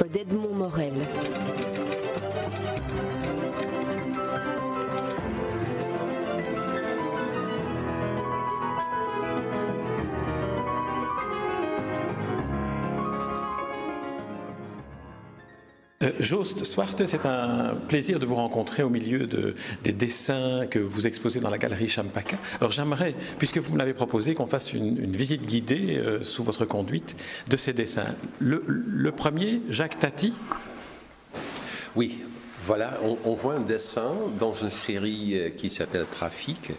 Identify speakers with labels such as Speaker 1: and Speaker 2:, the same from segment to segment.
Speaker 1: d'Edmond Morel.
Speaker 2: Jost Swarte, c'est un plaisir de vous rencontrer au milieu de, des dessins que vous exposez dans la galerie Champaka. Alors j'aimerais, puisque vous me l'avez proposé, qu'on fasse une, visite guidée euh, sous votre conduite de ces dessins. Le, le premier, Jacques Tati.
Speaker 3: Oui, voilà, on, on, voit un dessin dans une série euh, qui s'appelle Trafic.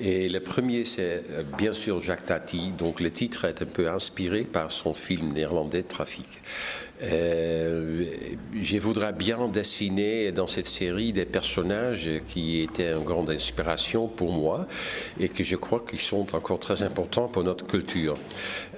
Speaker 3: Et le premier, c'est euh, bien sûr Jacques Tati. Donc le titre est un peu inspiré par son film néerlandais Trafic. Euh, je voudrais bien dessiner dans cette série des personnages qui étaient une grande inspiration pour moi et que je crois qu'ils sont encore très importants pour notre culture.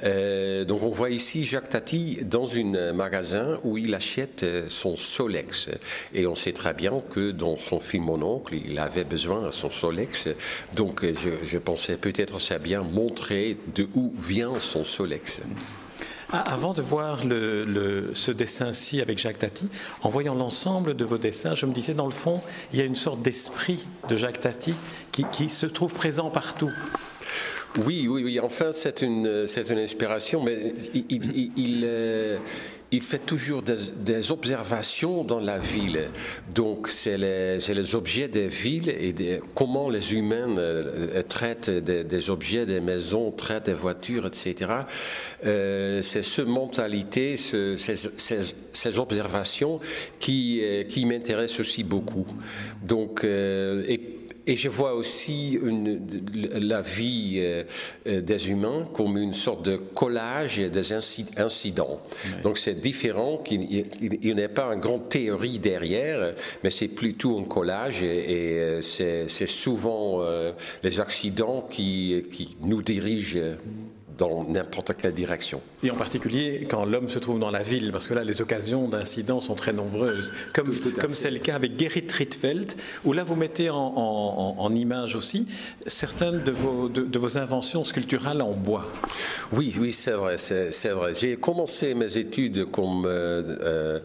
Speaker 3: Euh, donc on voit ici Jacques Tati dans un magasin où il achète son Solex et on sait très bien que dans son film Mon oncle il avait besoin de son Solex donc je, pensais peut-être c'est bien montrer de où vient son Solex.
Speaker 2: Ah, avant de voir ce dessin-ci avec Jacques Tati, en voyant l'ensemble de vos dessins, je me disais, dans le fond, il y a une sorte d'esprit de Jacques Tati qui, se trouve présent partout.
Speaker 3: Oui, oui, oui. Enfin, c'est une, une inspiration, mais il, euh, il fait toujours des, des, observations dans la ville. Donc, c'est les, les, objets des villes et des, comment les humains euh, traitent des, des, objets, des maisons, traitent des voitures, etc. Euh, c'est cette mentalité, ce, ces, ces, ces, observations qui, euh, qui m'intéressent aussi beaucoup. Donc, euh, et et je vois aussi une, la vie euh, des humains comme une sorte de collage des incidents. Oui. Donc c'est différent, il, il, n'y a pas une grande théorie derrière, mais c'est plutôt un collage et, et c'est souvent euh, les accidents qui, qui nous dirigent dans n'importe quelle direction.
Speaker 2: Et en particulier quand l'homme se trouve dans la ville, parce que là, les occasions d'incidents sont très nombreuses, comme comme c'est le cas avec Gerrit Rietveld, où là, vous mettez en, en, en image aussi certaines de vos, de, de, vos inventions sculpturales en bois.
Speaker 3: Oui, oui, c'est vrai, c'est vrai. J'ai commencé mes études comme euh, euh,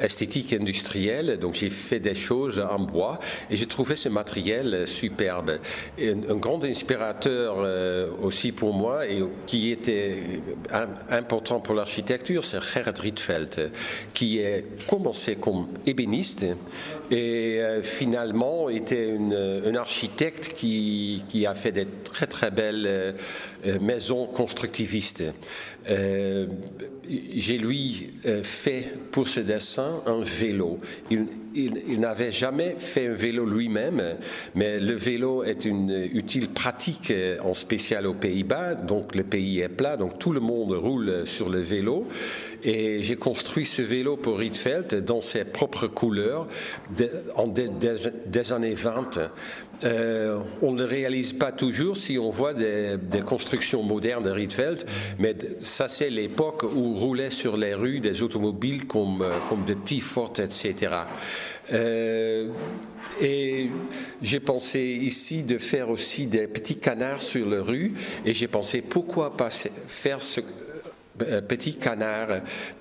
Speaker 3: esthétique industrielle, donc j'ai fait des choses en bois et j'ai trouvé ce matériel superbe. Un, grand inspirateur euh, aussi pour moi et qui était un, important pour l'architecture, c'est Gerrit Rietveld, qui a commencé comme ébéniste et euh, finalement était une, un architecte qui, a fait des très très belles euh, maisons constructivistes. J'ai lui euh, fait pour ce dessin un vélo. Il, n'avait jamais fait un vélo lui-même, mais le vélo est une utile pratique en spécial aux Pays-Bas, donc le pays est plat, donc tout le monde roule sur le vélo. Et j'ai construit ce vélo pour Rietveld dans ses propres couleurs en des, des, des années 20. Euh, on ne le réalise pas toujours si on voit des, des constructions modernes de Rietveld, mais ça c'est l'époque où roulaient sur les rues des automobiles comme, comme de T-Ford, etc. Euh, et j'ai pensé ici de faire aussi des petits canards sur la rue, et j'ai pensé pourquoi pas faire ce euh, petit canard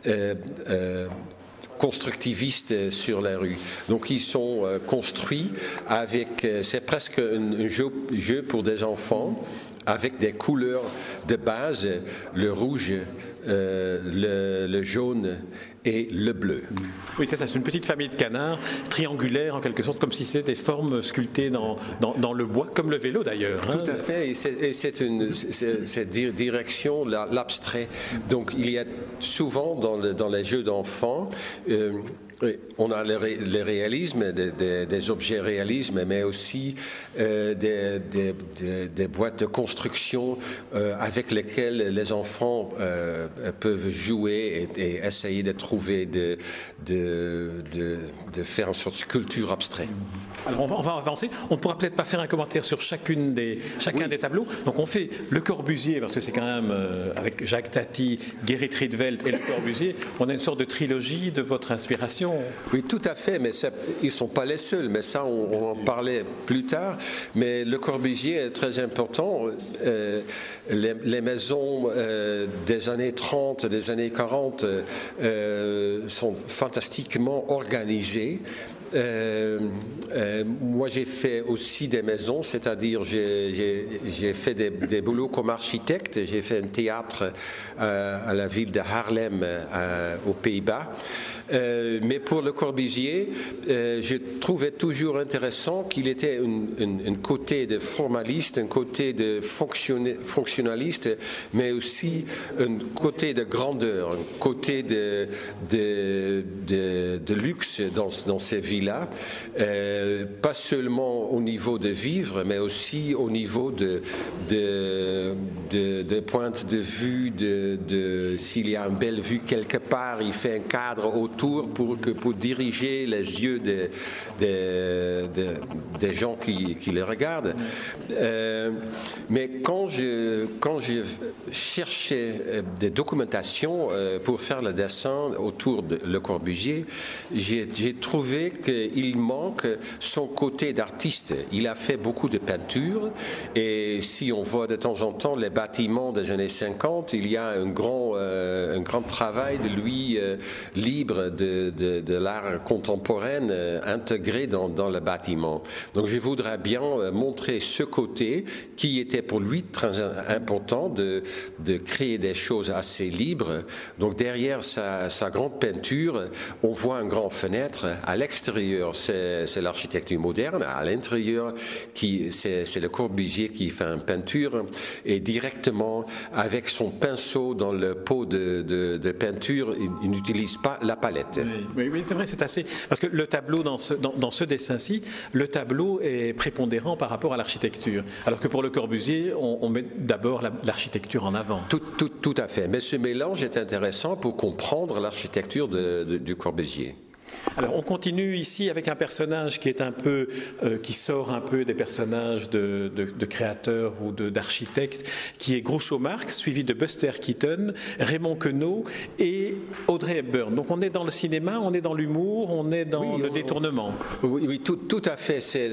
Speaker 3: euh, euh, constructivistes sur la rue. Donc ils sont euh, construits avec, c'est presque un jeu, jeu, pour des enfants avec des couleurs de base, le rouge, euh, le, le, jaune et le bleu.
Speaker 2: Oui, c'est ça, c'est une petite famille de canards, triangulaires en quelque sorte, comme si c'était des formes sculptées dans, dans, dans, le bois, comme le vélo d'ailleurs.
Speaker 3: Hein. Tout à fait, et c'est une cette direction, l'abstrait. Donc il y a souvent dans, le, dans les jeux d'enfants, euh, on a le, ré, le réalisme, des, des, des, objets réalisme, mais aussi euh, des, des, boîtes de construction euh, avec lesquelles les enfants euh, peuvent jouer et, et, essayer de trouver, de, de, de, faire une sorte de sculpture abstraite.
Speaker 2: Alors on va, on va avancer. On ne pourra peut-être pas faire un commentaire sur chacune des, chacun oui. des tableaux. Donc on fait le Corbusier, parce que c'est quand même avec Jacques Tati, Gerrit Rietveld et le Corbusier, on a une sorte de trilogie de votre inspiration.
Speaker 3: Oui, tout à fait, mais ils ne sont pas les seuls, mais ça, on, en parlait plus tard. Mais le Corbusier est très important. Euh, les, maisons euh, des années 30, des années 40 euh, sont fantastiquement organisées. Euh, euh, moi, j'ai fait aussi des maisons, c'est-à-dire j'ai fait des, boulots comme architecte. J'ai fait un théâtre euh, à la ville de Haarlem, aux Pays-Bas. Mais pour Le Corbusier, je trouvais toujours intéressant qu'il était un, côté de formaliste, un côté de fonctionnaliste, mais aussi un côté de grandeur, un côté de, luxe dans, ces euh, pas seulement au niveau de vivre, mais aussi au niveau de, de, de, de vue, de, s'il y a une belle vue quelque part, il fait un cadre autour pour, que, pour diriger les yeux des, des, gens qui, qui, les regardent. Euh, mais quand je, quand je cherchais euh, des documentations pour faire le dessin autour de Le Corbusier, j'ai trouvé qu'il manque son côté d'artiste. Il a fait beaucoup de peinture et si on voit de temps en temps les bâtiments des années 50, il y a un grand, un grand travail de lui libre de, l'art contemporain euh, intégré dans, le bâtiment. Donc je voudrais bien euh, montrer ce côté qui était pour lui très important de, de créer des choses assez libres. Donc derrière sa, grande peinture, on voit une grande fenêtre. À l'extérieur, c'est l'architecture moderne. À l'intérieur, c'est le Corbusier qui fait une peinture et directement avec son pinceau dans le pot de, de peinture, il n'utilise pas la palette.
Speaker 2: Oui, c'est vrai, c'est assez. Parce que le tableau, dans ce, dans, ce dessin-ci, le tableau est prépondérant par rapport à l'architecture. Alors que pour le Corbusier, on, met d'abord l'architecture en avant.
Speaker 3: Tout, tout, tout, à fait. Mais ce mélange est intéressant pour comprendre l'architecture du Corbusier.
Speaker 2: Alors on continue ici avec un personnage qui est un peu, euh, qui sort un peu des personnages de, créateurs ou d'architectes, qui est Groucho Marx, suivi de Buster Keaton, Raymond Queneau et Audrey Hepburn. Donc on est dans le cinéma, on est dans l'humour, on est dans le détournement.
Speaker 3: Oui, oui tout, tout, à fait. C'est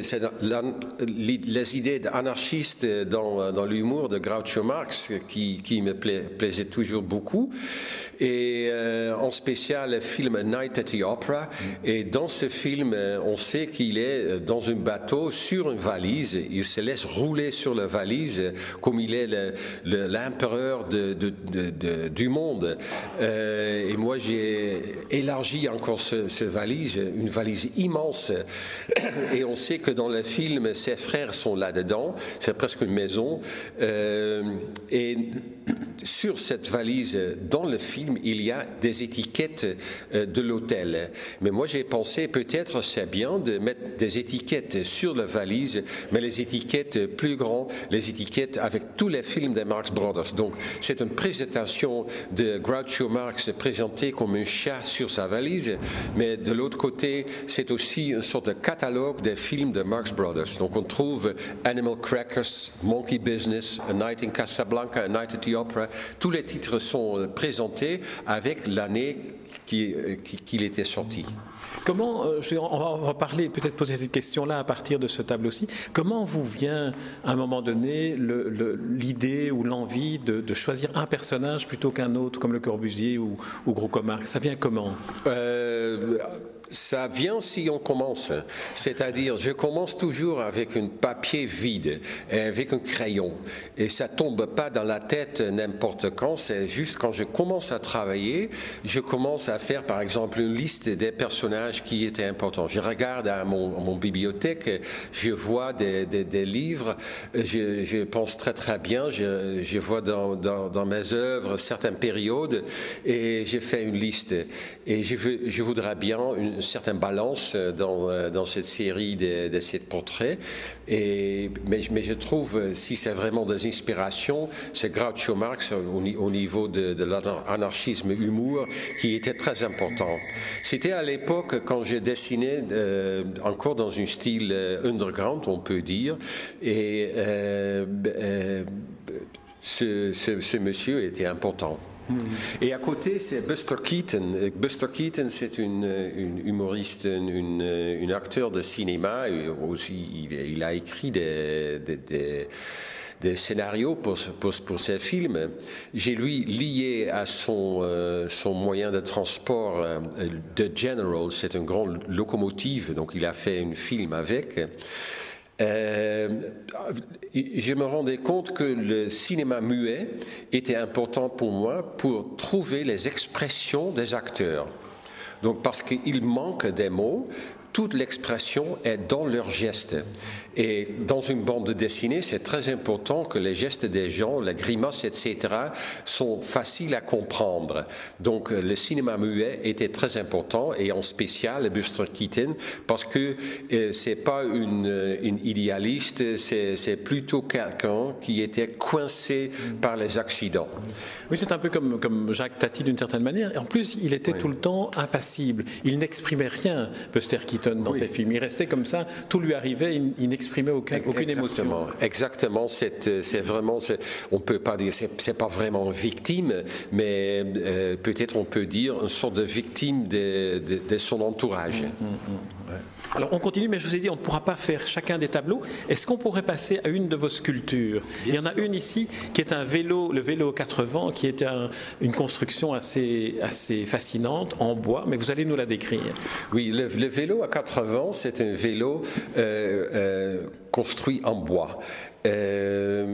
Speaker 3: les idées anarchistes dans, dans l'humour de Groucho Marx qui, qui me plaisaient toujours beaucoup et euh, en spécial le film Night at the Opera. Et dans ce film, euh, on sait qu'il est euh, dans un bateau sur une valise. Il se laisse rouler sur la valise comme il est l'empereur du monde. et moi, j'ai élargi encore ce, valise, une valise immense. Et on sait que dans le film, ses frères sont là-dedans. C'est presque une maison. Sur cette valise, dans le film, il y a des étiquettes euh, de l'hôtel. Mais moi, j'ai pensé peut-être c'est bien de mettre des étiquettes sur la valise, mais les étiquettes plus grandes, les étiquettes avec tous les films des Marx Brothers. Donc, c'est une présentation de Groucho Marx présenté comme un chat sur sa valise, mais de l'autre côté, c'est aussi une sorte de catalogue des films de Marx Brothers. Donc, on trouve Animal Crackers, Monkey Business, A Night in Casablanca, A Night at the Opera. Tous les titres sont présentés avec l'année euh, qu'il était sorti.
Speaker 2: Comment, euh, on va parler, peut-être poser cette question-là à partir de ce tableau-ci, comment vous vient à un moment donné l'idée ou l'envie de, choisir un personnage plutôt qu'un autre, comme le Corbusier ou, ou Gros Ça vient comment?
Speaker 3: Euh, ça vient si on commence. C'est-à-dire, je commence toujours avec un papier vide, avec un crayon. Et ça tombe pas dans la tête n'importe quand. C'est juste quand je commence à travailler, je commence à faire, par exemple, une liste des personnages qui étaient importants. Je regarde à mon, bibliothèque, je vois des, livres, je, pense très très bien, je, vois dans, dans, mes œuvres certaines périodes et j'ai fait une liste. Et je, je voudrais bien une une certaine balance euh, dans, euh, dans cette série de, de ces portraits. Mais, je trouve, euh, si c'est vraiment des inspirations, c'est Groucho Marx au, au niveau de, l'anarchisme humour qui était très important. C'était à l'époque quand je dessinais encore dans un style underground, on peut dire, et ce monsieur était important. Et à côté, c'est Buster Keaton. Buster Keaton, c'est une, humoriste, une, acteur de cinéma. aussi, il, a écrit des, scénarios pour, pour, pour ses films. J'ai lui lié à son, euh, moyen de transport euh, de General, c'est une grande locomotive, donc il a fait un film avec. Euh, je me rendais compte que le cinéma muet était important pour moi pour trouver les expressions des acteurs. Donc parce qu'il manque des mots, toute l'expression est dans leurs gestes. Et dans une bande dessinée, c'est très important que les gestes des gens, les grimaces, etc., sont faciles à comprendre. Donc le cinéma muet était très important, et en spécial Buster Keaton, parce que euh, c'est pas une, une idéaliste, c'est plutôt quelqu'un qui était coincé par les accidents.
Speaker 2: Oui, c'est un peu comme, comme Jacques Tati d'une certaine manière. En plus, il était tout le temps impassible. Il n'exprimait rien, Buster Keaton, dans ses films. Il restait comme ça, tout lui arrivait, il, il n'exprimait aucun, aucune émotion.
Speaker 3: Exactement, c'est vraiment, on peut pas dire, c'est pas vraiment victime, mais euh, peut-être on peut dire une sorte de victime de, de, son entourage. Mmh, mmh,
Speaker 2: mmh. Alors on continue, mais je vous ai dit, on ne pourra pas faire chacun des tableaux. Est-ce qu'on pourrait passer à une de vos sculptures? Il y en a une ici qui est un vélo, le vélo 4 vents, qui est une construction assez, assez fascinante en bois, mais vous allez nous la décrire.
Speaker 3: Oui, le, vélo à 4 vents, c'est un vélo euh, euh, construit en bois. Euh,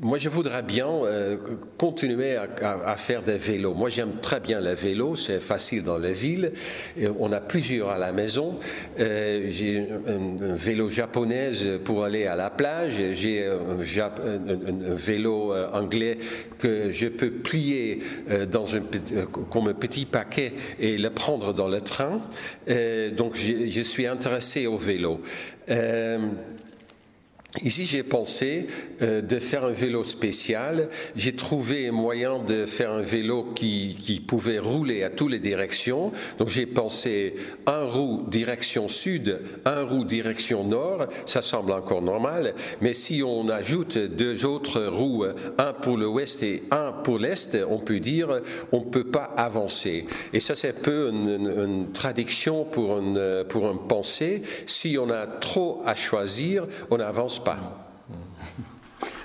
Speaker 3: moi, je voudrais bien euh, continuer à, faire des vélos. Moi, j'aime très bien les vélos, c'est facile dans les villes. on a plusieurs à la maison. Euh, j'ai un, vélo japonais pour aller à la plage. J'ai un, vélo anglais que je peux plier comme un petit paquet et le prendre dans le train. donc, je, suis intéressé au vélo. Ici, j'ai pensé euh, de faire un vélo spécial. J'ai trouvé un moyen de faire un vélo qui, qui pouvait rouler à toutes les directions. Donc, j'ai pensé un roue direction sud, un roue direction nord. Ça semble encore normal. Mais si on ajoute deux autres roues, un pour l'ouest et un pour l'est, on peut dire on peut pas avancer. Et ça, c'est un peu une, une, traduction pour une, pour une pensée. Si on a trop à choisir, on n'avance pas. Папа.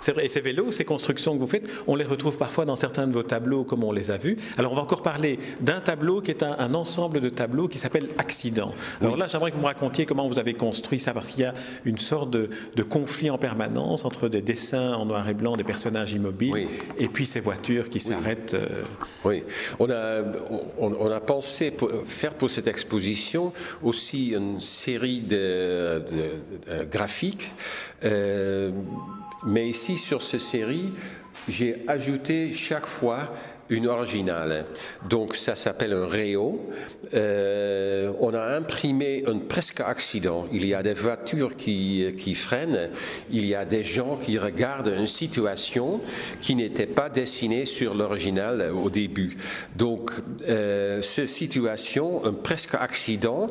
Speaker 2: C'est vrai, et ces vélos, ces constructions que vous faites, on les retrouve parfois dans certains de vos tableaux, comme on les a vus. Alors, on va encore parler d'un tableau qui est un, ensemble de tableaux qui s'appelle Accident. Alors là, j'aimerais que vous me racontiez comment vous avez construit ça, parce qu'il y a une sorte de, conflit en permanence entre des dessins en noir et blanc des personnages immobiles et puis ces voitures qui s'arrêtent. Euh.
Speaker 3: Oui, on a, on, a pensé pour, faire pour cette exposition aussi une série de, graphiques. Euh, mais ici, sur cette série, j'ai ajouté chaque fois une originale. Donc ça s'appelle un réo. Euh, on a imprimé un presque accident. Il y a des voitures qui, qui freinent. Il y a des gens qui regardent une situation qui n'était pas dessinée sur l'original au début. Donc euh, cette situation, un presque accident,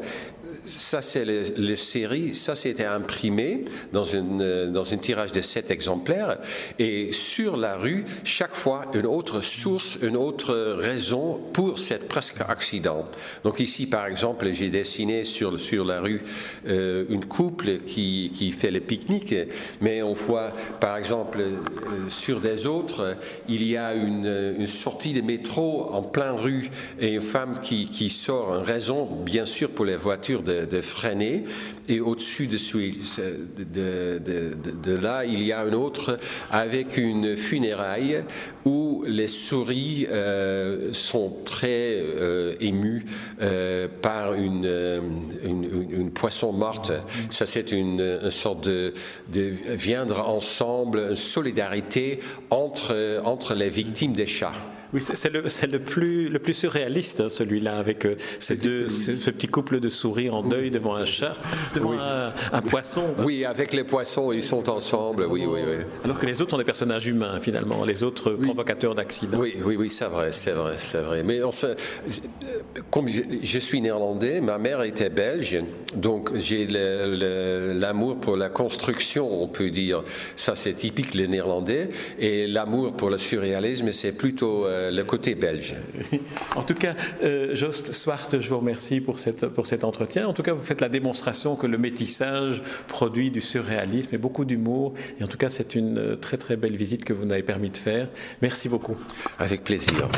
Speaker 3: ça, c'est les, séries. Ça, c'était imprimé dans une, euh, dans une tirage de sept exemplaires. Et sur la rue, chaque fois, une autre source, une autre raison pour cette presque accident. Donc ici, par exemple, j'ai dessiné sur, sur la rue euh, une couple qui, qui fait le pique-nique. Mais on voit, par exemple, euh, sur des autres, il y a une, sortie de métro en plein rue et une femme qui, qui sort. Une raison, bien sûr, pour les voitures de de, freiner. Et au-dessus de, là, il y a un autre avec une funéraille où les souris euh, sont très euh, émues euh, par une, une, poisson morte. Ça, c'est une, sorte de, de viendre ensemble, une solidarité entre, entre les victimes des chats.
Speaker 2: Oui, c'est le, le, plus, le plus surréaliste, hein, celui-là, avec euh, ces deux, ce, petit couple de souris en deuil devant un chat, devant un, poisson.
Speaker 3: Oui, avec les poissons, ils sont ensemble, oui, oui, oui.
Speaker 2: Alors que les autres sont des personnages humains, finalement, les autres provocateurs d'accidents.
Speaker 3: Oui, oui, oui, c'est vrai, c'est vrai, c'est vrai. Mais comme je, suis néerlandais, ma mère était belge, donc j'ai l'amour pour la construction, on peut dire. Ça, c'est typique les néerlandais. Et l'amour pour le surréalisme, c'est plutôt... Euh, le, côté belge.
Speaker 2: En tout cas, euh, Jost Swart, je vous remercie pour, cette, pour cet entretien. En tout cas, vous faites la démonstration que le métissage produit du surréalisme et beaucoup d'humour. Et en tout cas, c'est une très très belle visite que vous nous avez permis de faire. Merci beaucoup.
Speaker 3: Avec plaisir.